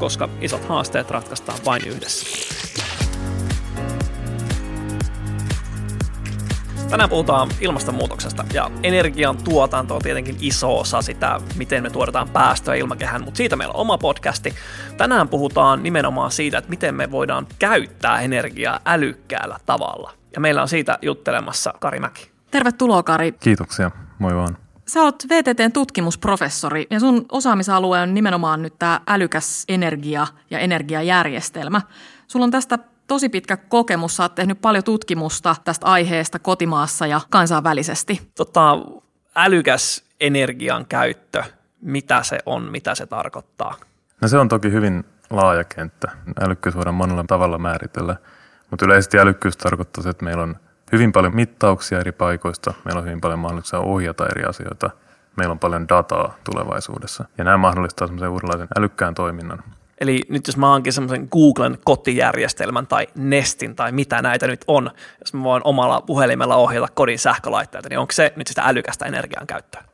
koska isot haasteet ratkaistaan vain yhdessä. Tänään puhutaan ilmastonmuutoksesta ja energian tuotanto on tietenkin iso osa sitä, miten me tuotetaan päästöjä ilmakehään, mutta siitä meillä on oma podcasti. Tänään puhutaan nimenomaan siitä, että miten me voidaan käyttää energiaa älykkäällä tavalla. Ja meillä on siitä juttelemassa Kari Mäki. Tervetuloa Kari. Kiitoksia, moi vaan. Sä oot VTTn tutkimusprofessori ja sun osaamisalue on nimenomaan nyt tämä älykäs energia ja energiajärjestelmä. Sulla on tästä tosi pitkä kokemus, sä oot tehnyt paljon tutkimusta tästä aiheesta kotimaassa ja kansainvälisesti. Tota, älykäs energian käyttö, mitä se on, mitä se tarkoittaa? No se on toki hyvin laaja kenttä. Älykkyys voidaan monella tavalla määritellä, mutta yleisesti älykkyys tarkoittaa, että meillä on hyvin paljon mittauksia eri paikoista, meillä on hyvin paljon mahdollisuuksia ohjata eri asioita, meillä on paljon dataa tulevaisuudessa. Ja nämä mahdollistaa semmoisen uudenlaisen älykkään toiminnan. Eli nyt jos mä oonkin semmoisen Googlen kotijärjestelmän tai Nestin tai mitä näitä nyt on, jos mä voin omalla puhelimella ohjata kodin sähkölaitteita, niin onko se nyt sitä älykästä energian käyttöä?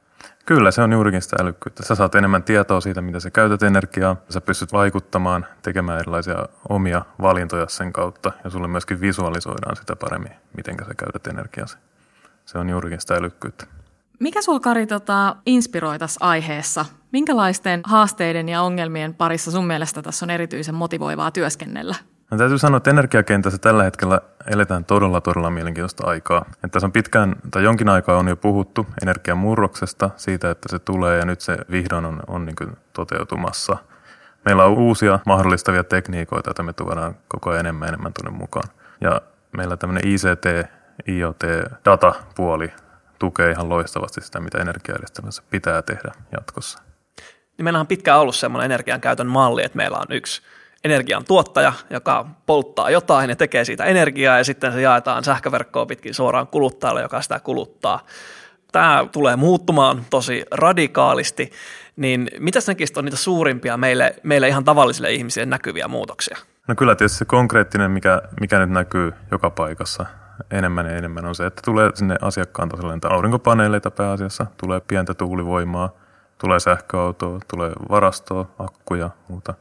Kyllä, se on juurikin sitä älykkyyttä. Sä saat enemmän tietoa siitä, mitä sä käytät energiaa. Sä pystyt vaikuttamaan, tekemään erilaisia omia valintoja sen kautta ja sulle myöskin visualisoidaan sitä paremmin, miten sä käytät energiasi. Se on juurikin sitä älykkyyttä. Mikä sulla Kari tota, inspiroi tässä aiheessa? Minkälaisten haasteiden ja ongelmien parissa sun mielestä tässä on erityisen motivoivaa työskennellä? No, täytyy sanoa, että energiakentässä tällä hetkellä eletään todella, todella mielenkiintoista aikaa. Että tässä on pitkään tai jonkin aikaa on jo puhuttu energiamurroksesta, siitä, että se tulee ja nyt se vihdoin on, on niin toteutumassa. Meillä on uusia mahdollistavia tekniikoita, joita me tuodaan koko ajan enemmän enemmän tuonne mukaan. Ja meillä tämmöinen ICT, IoT, datapuoli tukee ihan loistavasti sitä, mitä energiajärjestelmässä pitää tehdä jatkossa. Niin meillä on pitkään ollut semmoinen energiankäytön malli, että meillä on yksi energian tuottaja, joka polttaa jotain ja tekee siitä energiaa ja sitten se jaetaan sähköverkkoon pitkin suoraan kuluttajalle, joka sitä kuluttaa. Tämä tulee muuttumaan tosi radikaalisti, niin mitä näkisit on niitä suurimpia meille, meille ihan tavallisille ihmisille näkyviä muutoksia? No kyllä tietysti se konkreettinen, mikä, mikä nyt näkyy joka paikassa enemmän ja enemmän on se, että tulee sinne asiakkaan tasolle aurinkopaneeleita pääasiassa, tulee pientä tuulivoimaa, tulee sähköautoa, tulee varastoa, akkuja, muuta.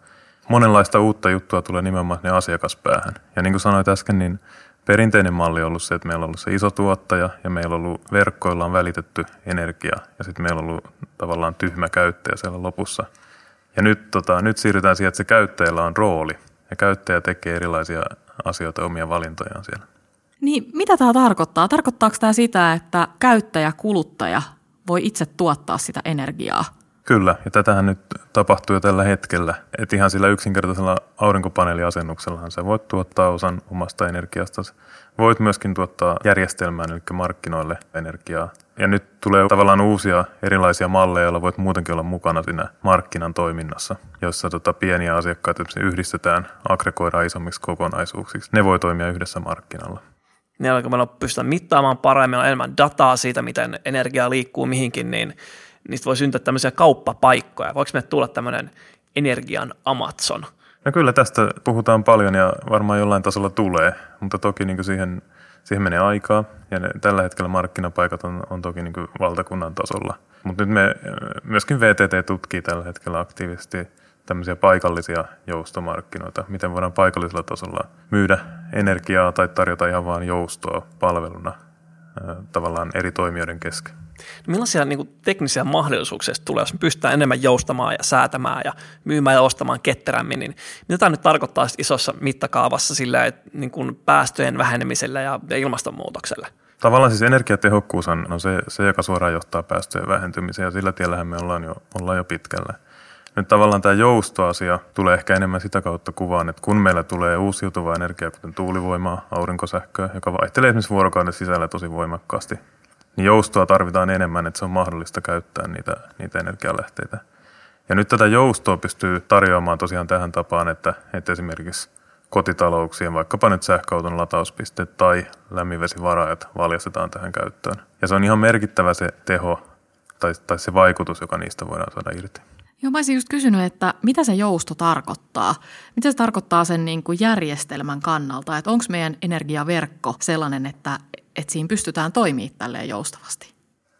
Monenlaista uutta juttua tulee nimenomaan ne asiakaspäähän. Ja niin kuin sanoit äsken, niin perinteinen malli on ollut se, että meillä on ollut se iso tuottaja ja meillä on ollut verkkoilla on välitetty energia ja sitten meillä on ollut tavallaan tyhmä käyttäjä siellä lopussa. Ja nyt, tota, nyt siirrytään siihen, että se käyttäjällä on rooli ja käyttäjä tekee erilaisia asioita omia valintojaan siellä. Niin, mitä tämä tarkoittaa? Tarkoittaako tämä sitä, että käyttäjä, kuluttaja voi itse tuottaa sitä energiaa? Kyllä, ja tätähän nyt tapahtuu jo tällä hetkellä. Että ihan sillä yksinkertaisella aurinkopaneeliasennuksellahan sä voit tuottaa osan omasta energiasta. Voit myöskin tuottaa järjestelmään, eli markkinoille energiaa. Ja nyt tulee tavallaan uusia erilaisia malleja, joilla voit muutenkin olla mukana siinä markkinan toiminnassa, jossa tota pieniä asiakkaita yhdistetään, aggregoidaan isommiksi kokonaisuuksiksi. Ne voi toimia yhdessä markkinalla niin kun meillä pystytään mittaamaan paremmin, enemmän dataa siitä, miten energia liikkuu mihinkin, niin niistä voi syntyä tämmöisiä kauppapaikkoja. Voiko me tulla tämmöinen energian Amazon? No kyllä tästä puhutaan paljon ja varmaan jollain tasolla tulee, mutta toki niin kuin siihen, siihen menee aikaa ja ne, tällä hetkellä markkinapaikat on, on toki niin kuin valtakunnan tasolla. Mutta nyt me myöskin VTT tutkii tällä hetkellä aktiivisesti – tämmöisiä paikallisia joustomarkkinoita, miten voidaan paikallisella tasolla myydä energiaa tai tarjota ihan vain joustoa palveluna tavallaan eri toimijoiden kesken. No millaisia niin kuin, teknisiä mahdollisuuksia tulee, jos me pystytään enemmän joustamaan ja säätämään ja myymään ja ostamaan ketterämmin, niin mitä tämä nyt tarkoittaa isossa mittakaavassa sillä, että, niin kuin päästöjen vähenemisellä ja, ja ilmastonmuutoksella? Tavallaan siis energiatehokkuus on, on se, se, joka suoraan johtaa päästöjen vähentymiseen ja sillä tiellähän me ollaan jo, ollaan jo pitkällä. Nyt tavallaan tämä joustoasia tulee ehkä enemmän sitä kautta kuvaan, että kun meillä tulee uusiutuvaa energiaa, kuten tuulivoimaa, aurinkosähköä, joka vaihtelee esimerkiksi vuorokauden sisällä tosi voimakkaasti, niin joustoa tarvitaan enemmän, että se on mahdollista käyttää niitä, niitä energialähteitä. Ja nyt tätä joustoa pystyy tarjoamaan tosiaan tähän tapaan, että, että esimerkiksi kotitalouksien, vaikkapa nyt sähköauton latauspisteet tai lämminvesivaraajat valjastetaan tähän käyttöön. Ja se on ihan merkittävä se teho tai, tai se vaikutus, joka niistä voidaan saada irti. Joo, mä olisin just kysynyt, että mitä se jousto tarkoittaa? Mitä se tarkoittaa sen niin kuin järjestelmän kannalta? Että onko meidän energiaverkko sellainen, että, että siinä pystytään toimimaan tälleen joustavasti?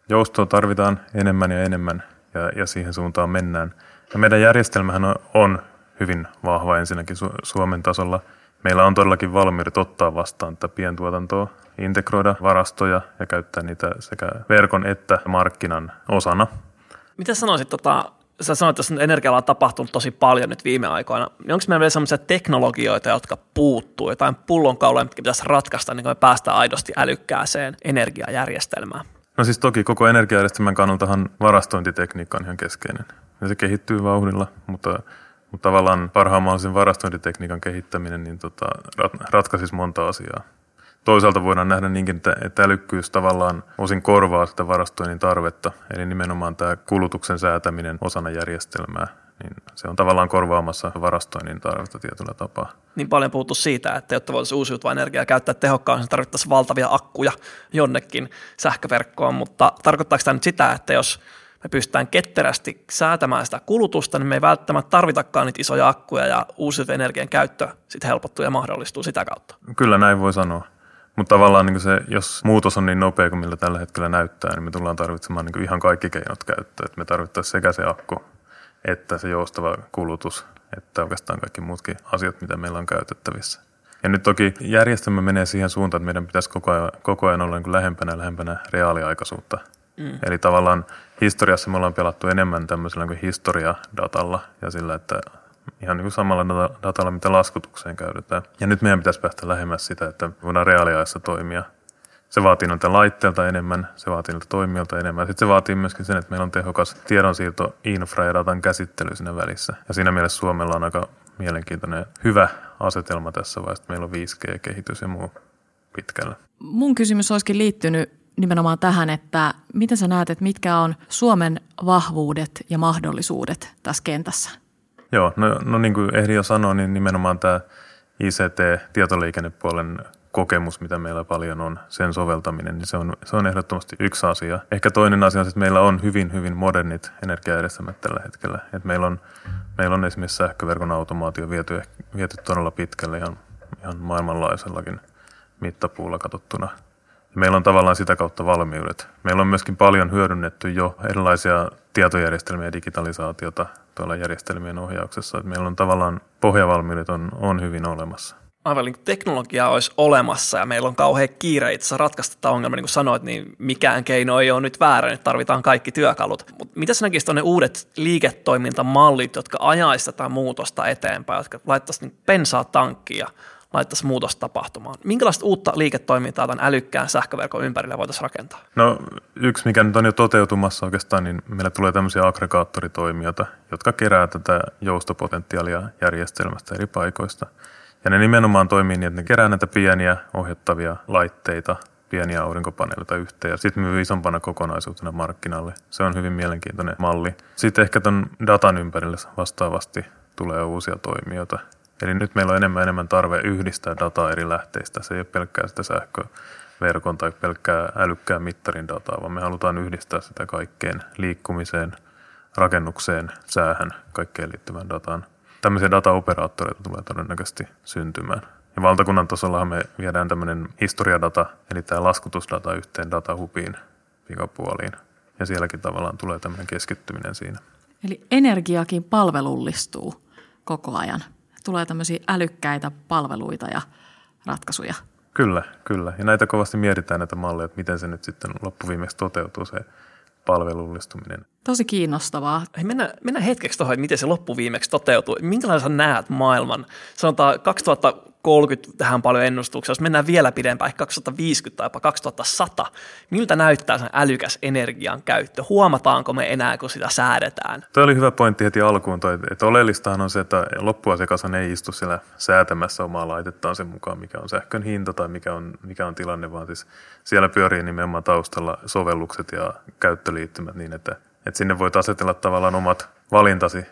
Joustoa tarvitaan enemmän ja enemmän ja, ja siihen suuntaan mennään. Ja meidän järjestelmähän on, on hyvin vahva ensinnäkin Su- Suomen tasolla. Meillä on todellakin valmiudet ottaa vastaan tätä pientuotantoa, integroida varastoja ja käyttää niitä sekä verkon että markkinan osana. Mitä sanoisit, tota, sä sanoit, että energialla on tapahtunut tosi paljon nyt viime aikoina, niin onko meillä vielä sellaisia teknologioita, jotka puuttuu, jotain pullonkauloja, mitkä pitäisi ratkaista, niin kuin me päästään aidosti älykkääseen energiajärjestelmään? No siis toki koko energiajärjestelmän kannaltahan varastointitekniikka on ihan keskeinen. Ja se kehittyy vauhdilla, mutta, mutta tavallaan parhaan mahdollisen varastointitekniikan kehittäminen niin tota, ratkaisisi monta asiaa. Toisaalta voidaan nähdä niinkin, että, että älykkyys tavallaan osin korvaa sitä varastoinnin tarvetta, eli nimenomaan tämä kulutuksen säätäminen osana järjestelmää, niin se on tavallaan korvaamassa varastoinnin tarvetta tietyllä tapaa. Niin paljon puhuttu siitä, että jotta voitaisiin uusiutuvaa energiaa käyttää tehokkaasti, niin tarvittaisiin valtavia akkuja jonnekin sähköverkkoon, mutta tarkoittaako tämä nyt sitä, että jos me pystytään ketterästi säätämään sitä kulutusta, niin me ei välttämättä tarvitakaan niitä isoja akkuja ja uusiutuvan energian käyttö sitten helpottuu ja mahdollistuu sitä kautta. Kyllä näin voi sanoa. Mutta tavallaan niin se, jos muutos on niin nopea kuin millä tällä hetkellä näyttää, niin me tullaan tarvitsemaan niin ihan kaikki keinot käyttöön. Että me tarvittaisiin sekä se akku että se joustava kulutus, että oikeastaan kaikki muutkin asiat, mitä meillä on käytettävissä. Ja nyt toki järjestelmä menee siihen suuntaan, että meidän pitäisi koko ajan, koko ajan olla niin lähempänä lähempänä reaaliaikaisuutta. Mm. Eli tavallaan historiassa me ollaan pelattu enemmän tämmöisellä niin historiadatalla ja sillä, että ihan niin kuin samalla datalla, mitä laskutukseen käytetään. Ja nyt meidän pitäisi päästä lähemmäs sitä, että voidaan reaaliajassa toimia. Se vaatii noita laitteilta enemmän, se vaatii noita toimijoilta enemmän. Sitten se vaatii myöskin sen, että meillä on tehokas tiedonsiirto, infra ja datan käsittely siinä välissä. Ja siinä mielessä Suomella on aika mielenkiintoinen, hyvä asetelma tässä vaiheessa. Meillä on 5G-kehitys ja muu pitkällä. Mun kysymys olisikin liittynyt nimenomaan tähän, että miten sä näet, että mitkä on Suomen vahvuudet ja mahdollisuudet tässä kentässä? Joo, no, no niin kuin ehdin jo sanoa, niin nimenomaan tämä ICT-tietoliikennepuolen kokemus, mitä meillä paljon on, sen soveltaminen, niin se on, se on ehdottomasti yksi asia. Ehkä toinen asia on, että meillä on hyvin, hyvin modernit energiajärjestelmät tällä hetkellä. Et meillä, on, meillä on esimerkiksi sähköverkon automaatio viety, viety todella pitkälle ihan, ihan maailmanlaajuisellakin mittapuulla katsottuna. Meillä on tavallaan sitä kautta valmiudet. Meillä on myöskin paljon hyödynnetty jo erilaisia tietojärjestelmiä ja digitalisaatiota tuolla järjestelmien ohjauksessa. Että meillä on tavallaan pohjavalmiudet on, on hyvin olemassa aivan niin teknologia olisi olemassa ja meillä on kauhean kiire itse ratkaista tätä ongelmaa, niin kuin sanoit, niin mikään keino ei ole nyt väärä, nyt tarvitaan kaikki työkalut. Mutta mitä sä näkisit ne uudet liiketoimintamallit, jotka ajaisivat tätä muutosta eteenpäin, jotka laittaisivat niin pensaa tankkiin ja laittaisi muutos tapahtumaan. Minkälaista uutta liiketoimintaa tämän älykkään sähköverkon ympärillä voitaisiin rakentaa? No yksi, mikä nyt on jo toteutumassa oikeastaan, niin meillä tulee tämmöisiä aggregaattoritoimijoita, jotka kerää tätä joustopotentiaalia järjestelmästä eri paikoista. Ja ne nimenomaan toimii niin, että ne kerää näitä pieniä ohjattavia laitteita, pieniä aurinkopaneeleita yhteen ja sitten myy isompana kokonaisuutena markkinalle. Se on hyvin mielenkiintoinen malli. Sitten ehkä ton datan ympärille vastaavasti tulee uusia toimijoita. Eli nyt meillä on enemmän enemmän tarve yhdistää dataa eri lähteistä. Se ei ole pelkkää sitä sähköverkon tai pelkkää älykkään mittarin dataa, vaan me halutaan yhdistää sitä kaikkeen liikkumiseen, rakennukseen, säähän, kaikkeen liittyvän dataan. Tämmöisiä dataoperaattoreita tulee todennäköisesti syntymään. Ja valtakunnan tasolla me viedään tämmöinen historiadata, eli tämä laskutusdata yhteen datahubiin pikapuoliin. Ja sielläkin tavallaan tulee tämmöinen keskittyminen siinä. Eli energiakin palvelullistuu koko ajan tulee tämmöisiä älykkäitä palveluita ja ratkaisuja. Kyllä, kyllä. Ja näitä kovasti mietitään näitä malleja, että miten se nyt sitten loppuviimeksi toteutuu se palvelullistuminen. Tosi kiinnostavaa. Hei, mennään, mennään hetkeksi tuohon, että miten se loppuviimeksi toteutuu. Minkälaisen näet maailman? Sanotaan 2000 2030 tähän paljon ennustuksia, jos mennään vielä pidempään, 2050 tai jopa 2100, miltä näyttää sen älykäs energian käyttö? Huomataanko me enää, kun sitä säädetään? Tuo oli hyvä pointti heti alkuun, toi, että oleellistahan on se, että loppuasiakas ei istu siellä säätämässä omaa laitettaan sen mukaan, mikä on sähkön hinta tai mikä on, mikä on tilanne, vaan siis siellä pyörii nimenomaan taustalla sovellukset ja käyttöliittymät niin, että Että sinne voit asetella tavallaan omat valintasi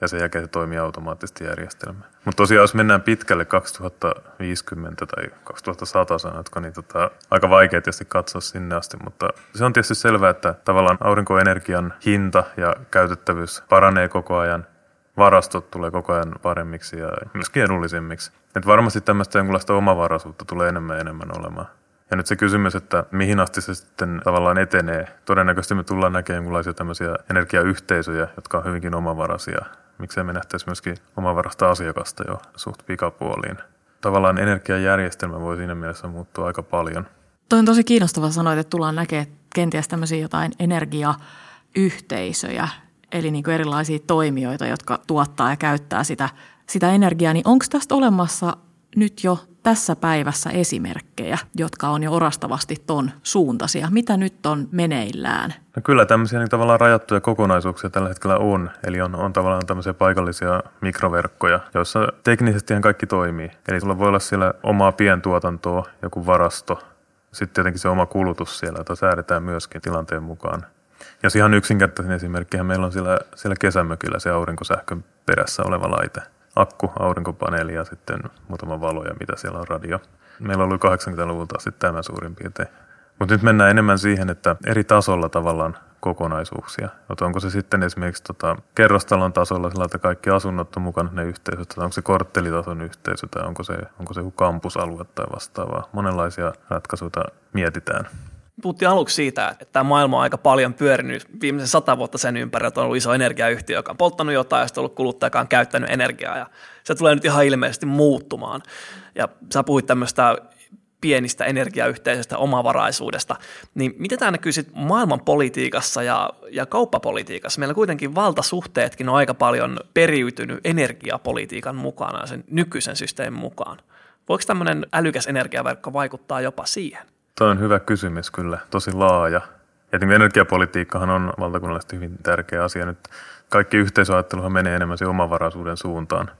ja sen jälkeen se toimii automaattisesti järjestelmä. Mutta tosiaan, jos mennään pitkälle 2050 tai 2100 sanotko, niin tota, aika vaikea tietysti katsoa sinne asti, mutta se on tietysti selvää, että tavallaan aurinkoenergian hinta ja käytettävyys paranee koko ajan, varastot tulee koko ajan paremmiksi ja myöskin edullisemmiksi. Et varmasti tämmöistä jonkunlaista omavaraisuutta tulee enemmän ja enemmän olemaan. Ja nyt se kysymys, että mihin asti se sitten tavallaan etenee. Todennäköisesti me tullaan näkemään jonkinlaisia tämmöisiä energiayhteisöjä, jotka on hyvinkin omavaraisia. Miksei me nähtäisi myöskin omavarasta asiakasta jo suht pikapuoliin. Tavallaan energiajärjestelmä voi siinä mielessä muuttua aika paljon. Toi on tosi kiinnostava sanoa, että tullaan näkemään kenties tämmöisiä jotain energiayhteisöjä, eli niin kuin erilaisia toimijoita, jotka tuottaa ja käyttää sitä, sitä energiaa. Niin onko tästä olemassa nyt jo tässä päivässä esimerkkejä, jotka on jo orastavasti ton suuntaisia? Mitä nyt on meneillään? No kyllä tämmöisiä niin tavallaan rajattuja kokonaisuuksia tällä hetkellä on. Eli on, on tavallaan tämmöisiä paikallisia mikroverkkoja, joissa teknisesti kaikki toimii. Eli sulla voi olla siellä omaa pientuotantoa, joku varasto, sitten tietenkin se oma kulutus siellä, jota säädetään myöskin tilanteen mukaan. Jos ihan yksinkertaisin esimerkki, meillä on siellä, siellä kesämökillä se aurinkosähkön perässä oleva laite – akku, aurinkopaneeli ja sitten muutama valo ja mitä siellä on radio. Meillä oli 80-luvulta sitten tämä suurin piirtein. Mutta nyt mennään enemmän siihen, että eri tasolla tavallaan kokonaisuuksia. Että onko se sitten esimerkiksi tota, kerrostalon tasolla sillä, että kaikki asunnot on mukana ne yhteisöt, tai onko se korttelitason yhteisö, tai onko se, onko se kampusalue tai vastaavaa. Monenlaisia ratkaisuja mietitään. Puhuttiin aluksi siitä, että tämä maailma on aika paljon pyörinyt viimeisen sata vuotta sen ympärillä, että on ollut iso energiayhtiö, joka on polttanut jotain ja sitten ollut kuluttaja, joka on käyttänyt energiaa ja se tulee nyt ihan ilmeisesti muuttumaan. Ja sä puhuit tämmöistä pienistä energiayhteisöistä, omavaraisuudesta, niin miten tämä näkyy sitten maailman politiikassa ja, ja kauppapolitiikassa? Meillä kuitenkin valtasuhteetkin on aika paljon periytynyt energiapolitiikan mukana sen nykyisen systeemin mukaan. Voiko tämmöinen älykäs energiaverkko vaikuttaa jopa siihen? Tuo on hyvä kysymys kyllä, tosi laaja. Ja niin energiapolitiikkahan on valtakunnallisesti hyvin tärkeä asia. Nyt kaikki yhteisöajatteluhan menee enemmän siihen omavaraisuuden suuntaan.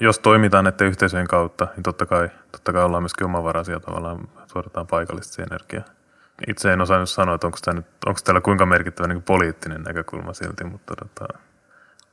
Jos toimitaan näiden yhteisöjen kautta, niin totta kai, totta kai ollaan myöskin omavaraisia tavallaan, tuotetaan paikallisesti energiaa. Itse en osannut sanoa, että onko, tämä nyt, onko täällä kuinka merkittävä niin poliittinen näkökulma silti, mutta tota,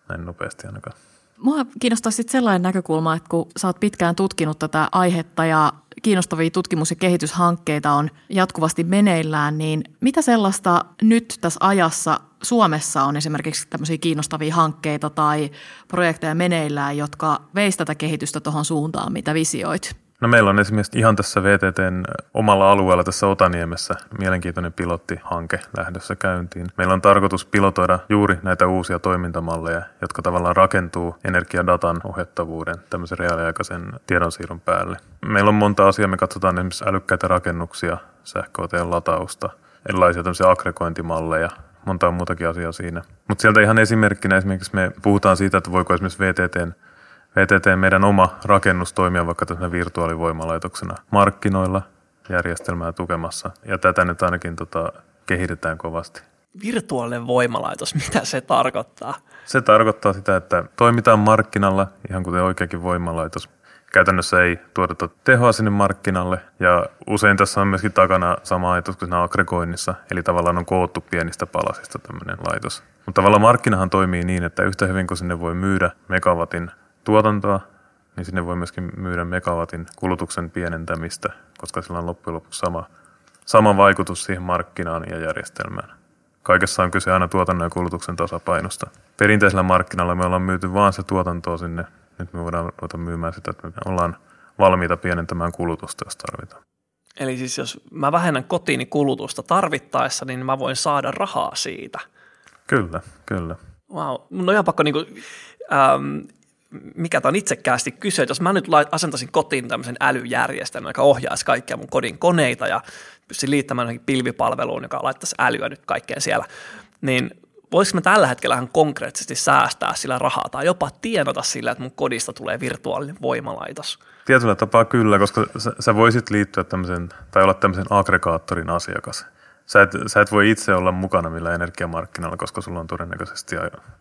näin nopeasti ainakaan. Mua kiinnostaa sitten sellainen näkökulma, että kun sä oot pitkään tutkinut tätä aihetta ja kiinnostavia tutkimus- ja kehityshankkeita on jatkuvasti meneillään, niin mitä sellaista nyt tässä ajassa Suomessa on esimerkiksi tämmöisiä kiinnostavia hankkeita tai projekteja meneillään, jotka veisivät tätä kehitystä tuohon suuntaan, mitä visioit? No meillä on esimerkiksi ihan tässä VTTn omalla alueella tässä Otaniemessä mielenkiintoinen pilottihanke lähdössä käyntiin. Meillä on tarkoitus pilotoida juuri näitä uusia toimintamalleja, jotka tavallaan rakentuu energiadatan ohjattavuuden tämmöisen reaaliaikaisen tiedonsiirron päälle. Meillä on monta asiaa, me katsotaan esimerkiksi älykkäitä rakennuksia, sähköautojen latausta, erilaisia tämmöisiä aggregointimalleja, monta muutakin asiaa siinä. Mutta sieltä ihan esimerkkinä esimerkiksi me puhutaan siitä, että voiko esimerkiksi VTTn VTT meidän oma rakennus toimia vaikka tässä virtuaalivoimalaitoksena markkinoilla järjestelmää tukemassa. Ja tätä nyt ainakin tota, kehitetään kovasti. Virtuaalinen voimalaitos, mitä se tarkoittaa? Se tarkoittaa sitä, että toimitaan markkinalla ihan kuten oikeakin voimalaitos. Käytännössä ei tuoteta tehoa sinne markkinalle ja usein tässä on myöskin takana sama ajatus kuin siinä aggregoinnissa, eli tavallaan on koottu pienistä palasista tämmöinen laitos. Mutta tavallaan markkinahan toimii niin, että yhtä hyvin kuin sinne voi myydä megawatin tuotantoa, niin sinne voi myöskin myydä megawatin kulutuksen pienentämistä, koska sillä on loppujen lopuksi sama, sama vaikutus siihen markkinaan ja järjestelmään. Kaikessa on kyse aina tuotannon ja kulutuksen tasapainosta. Perinteisellä markkinalla me ollaan myyty vaan se tuotantoa sinne. Nyt me voidaan ruveta myymään sitä, että me ollaan valmiita pienentämään kulutusta, jos tarvitaan. Eli siis jos mä vähennän kotiini kulutusta tarvittaessa, niin mä voin saada rahaa siitä. Kyllä, kyllä. Wow. Mun on ihan pakko niinku, ähm, mikä tämä on itsekkäästi kysyä, että jos mä nyt asentaisin kotiin tämmöisen älyjärjestelmän, joka ohjaisi kaikkia mun kodin koneita ja pystyisin liittämään johonkin pilvipalveluun, joka laittaisi älyä nyt kaikkeen siellä, niin voisiko mä tällä hetkellä konkreettisesti säästää sillä rahaa tai jopa tienota sillä, että mun kodista tulee virtuaalinen voimalaitos? Tietyllä tapaa kyllä, koska sä, sä voisit liittyä tämmöisen, tai olla tämmöisen aggregaattorin asiakas – sä et, sä et voi itse olla mukana millä energiamarkkinalla, koska sulla on todennäköisesti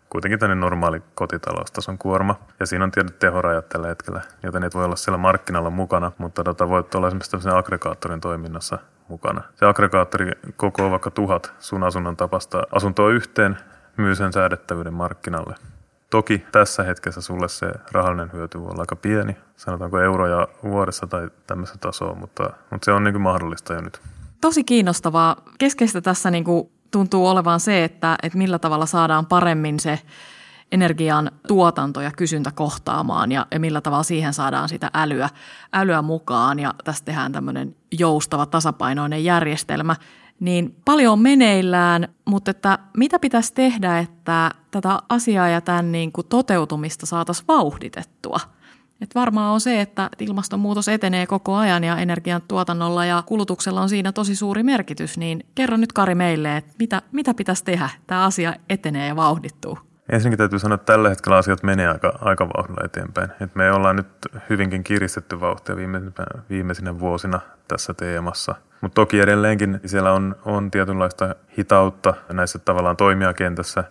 kuitenkin tänne normaali kotitaloustason kuorma. Ja siinä on tietyt tehorajat tällä hetkellä, joten et voi olla siellä markkinalla mukana, mutta tota, voit olla esimerkiksi tämmöisen aggregaattorin toiminnassa mukana. Se aggregaattori kokoo vaikka tuhat sun asunnon tapasta asuntoa yhteen, myy sen säädettävyyden markkinalle. Toki tässä hetkessä sulle se rahallinen hyöty voi olla aika pieni, sanotaanko euroja vuodessa tai tämmöistä tasoa, mutta, mutta se on niin mahdollista jo nyt. Tosi kiinnostavaa. Keskeistä tässä niin kuin tuntuu olevan se, että, että millä tavalla saadaan paremmin se energian tuotanto ja kysyntä kohtaamaan ja, ja millä tavalla siihen saadaan sitä älyä, älyä mukaan ja tästä tehdään tämmöinen joustava tasapainoinen järjestelmä. Niin paljon on meneillään, mutta että mitä pitäisi tehdä, että tätä asiaa ja tämän niin kuin toteutumista saataisiin vauhditettua – et varmaan on se, että ilmastonmuutos etenee koko ajan ja energian tuotannolla ja kulutuksella on siinä tosi suuri merkitys, niin kerro nyt Kari meille, että mitä, mitä pitäisi tehdä, tämä asia etenee ja vauhdittuu. Ensinnäkin täytyy sanoa, että tällä hetkellä asiat menee aika, aika vauhdilla eteenpäin. Et me ollaan nyt hyvinkin kiristetty vauhtia viimeisinä vuosina tässä teemassa. Mutta toki edelleenkin siellä on, on tietynlaista hitautta näissä tavallaan toimijakentässä.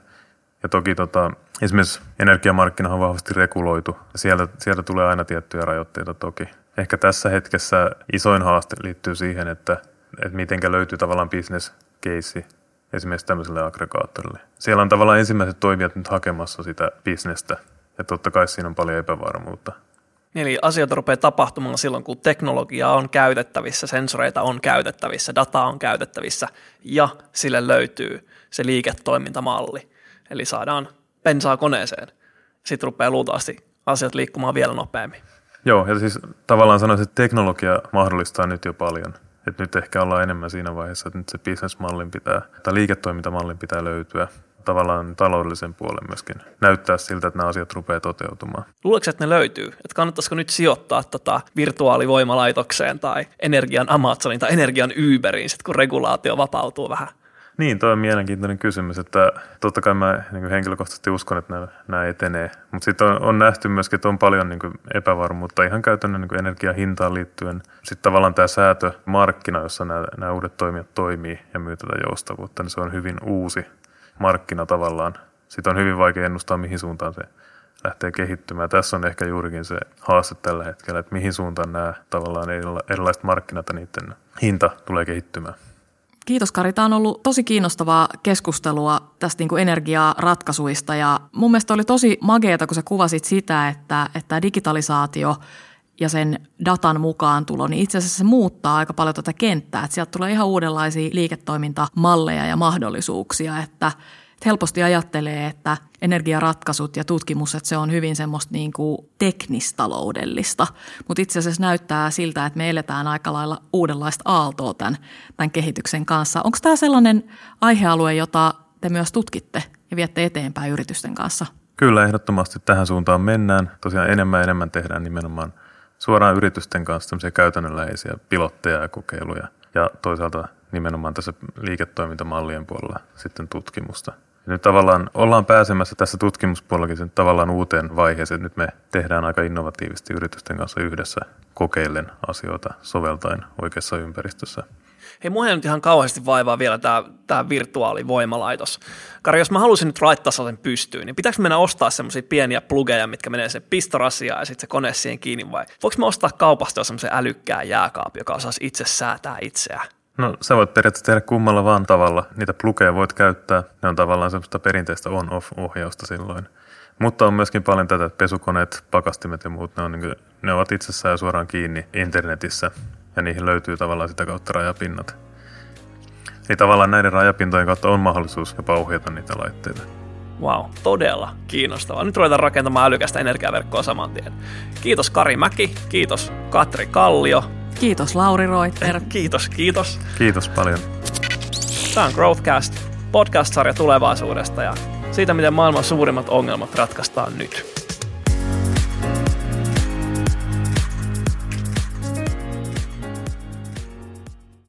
Ja toki tota, esimerkiksi energiamarkkina on vahvasti reguloitu. Sieltä, sieltä tulee aina tiettyjä rajoitteita toki. Ehkä tässä hetkessä isoin haaste liittyy siihen, että, että miten löytyy tavallaan case esimerkiksi tämmöiselle aggregaattorille. Siellä on tavallaan ensimmäiset toimijat nyt hakemassa sitä bisnestä, ja totta kai siinä on paljon epävarmuutta. Eli asioita rupeaa tapahtumaan silloin, kun teknologia on käytettävissä, sensoreita on käytettävissä, data on käytettävissä ja sille löytyy se liiketoimintamalli. Eli saadaan bensaa koneeseen. Sitten rupeaa luultavasti asiat liikkumaan vielä nopeammin. Joo, ja siis tavallaan sanoisin, että teknologia mahdollistaa nyt jo paljon. Et nyt ehkä ollaan enemmän siinä vaiheessa, että nyt se bisnesmallin pitää, tai liiketoimintamallin pitää löytyä tavallaan taloudellisen puolen myöskin näyttää siltä, että nämä asiat rupeaa toteutumaan. Luuletko, että ne löytyy? Että kannattaisiko nyt sijoittaa tota virtuaalivoimalaitokseen tai energian Amazonin tai energian Uberiin, sit kun regulaatio vapautuu vähän? Niin, tuo on mielenkiintoinen kysymys, että totta kai mä niin henkilökohtaisesti uskon, että nämä, nämä etenee, mutta sitten on, on nähty myöskin, että on paljon niin epävarmuutta ihan käytännön niin energiahintaan liittyen. Sitten tavallaan tämä säätömarkkina, jossa nämä, nämä uudet toimijat toimii ja myy tätä joustavuutta, niin se on hyvin uusi markkina tavallaan. Sitten on hyvin vaikea ennustaa, mihin suuntaan se lähtee kehittymään. Tässä on ehkä juurikin se haaste tällä hetkellä, että mihin suuntaan nämä tavallaan erilaiset markkinat ja niiden hinta tulee kehittymään. Kiitos Kari. Tämä on ollut tosi kiinnostavaa keskustelua tästä niin kuin energiaratkaisuista ja mun mielestä oli tosi mageeta, kun sä kuvasit sitä, että, että digitalisaatio ja sen datan mukaan tulo, niin itse asiassa se muuttaa aika paljon tätä kenttää. Että sieltä tulee ihan uudenlaisia liiketoimintamalleja ja mahdollisuuksia, että – helposti ajattelee, että energiaratkaisut ja tutkimus, että se on hyvin semmoista niin kuin teknistaloudellista, mutta itse asiassa näyttää siltä, että me eletään aika lailla uudenlaista aaltoa tämän, tämän kehityksen kanssa. Onko tämä sellainen aihealue, jota te myös tutkitte ja viette eteenpäin yritysten kanssa? Kyllä, ehdottomasti tähän suuntaan mennään. Tosiaan enemmän enemmän tehdään nimenomaan suoraan yritysten kanssa tämmöisiä käytännönläheisiä pilotteja ja kokeiluja. Ja toisaalta nimenomaan tässä liiketoimintamallien puolella sitten tutkimusta. Nyt tavallaan ollaan pääsemässä tässä tutkimuspuolellakin sen tavallaan uuteen vaiheeseen. Nyt me tehdään aika innovatiivisesti yritysten kanssa yhdessä kokeillen asioita soveltaen oikeassa ympäristössä. Hei, mua nyt ihan kauheasti vaivaa vielä tämä, tämä virtuaalivoimalaitos. Kari, jos mä haluaisin nyt laittaa sen pystyyn, niin pitääkö mennä ostaa semmoisia pieniä plugeja, mitkä menee sen pistorasiaan ja sitten se kone siihen kiinni vai voiko mä ostaa kaupasta semmoisen älykkään jääkaapi, joka osaisi itse säätää itseään? No sä voit periaatteessa tehdä kummalla vaan tavalla. Niitä plugeja voit käyttää. Ne on tavallaan semmoista perinteistä on-off-ohjausta silloin. Mutta on myöskin paljon tätä, että pesukoneet, pakastimet ja muut, ne, on niin kuin, ne ovat itsessään jo suoraan kiinni internetissä ja niihin löytyy tavallaan sitä kautta rajapinnat. Eli tavallaan näiden rajapintojen kautta on mahdollisuus jopa ohjata niitä laitteita. Wow, todella kiinnostavaa. Nyt ruvetaan rakentamaan älykästä energiaverkkoa saman tien. Kiitos Kari Mäki, kiitos Katri Kallio Kiitos Lauri Reuter. kiitos, kiitos. Kiitos paljon. Tämä on Growthcast, podcast-sarja tulevaisuudesta ja siitä, miten maailman suurimmat ongelmat ratkaistaan nyt.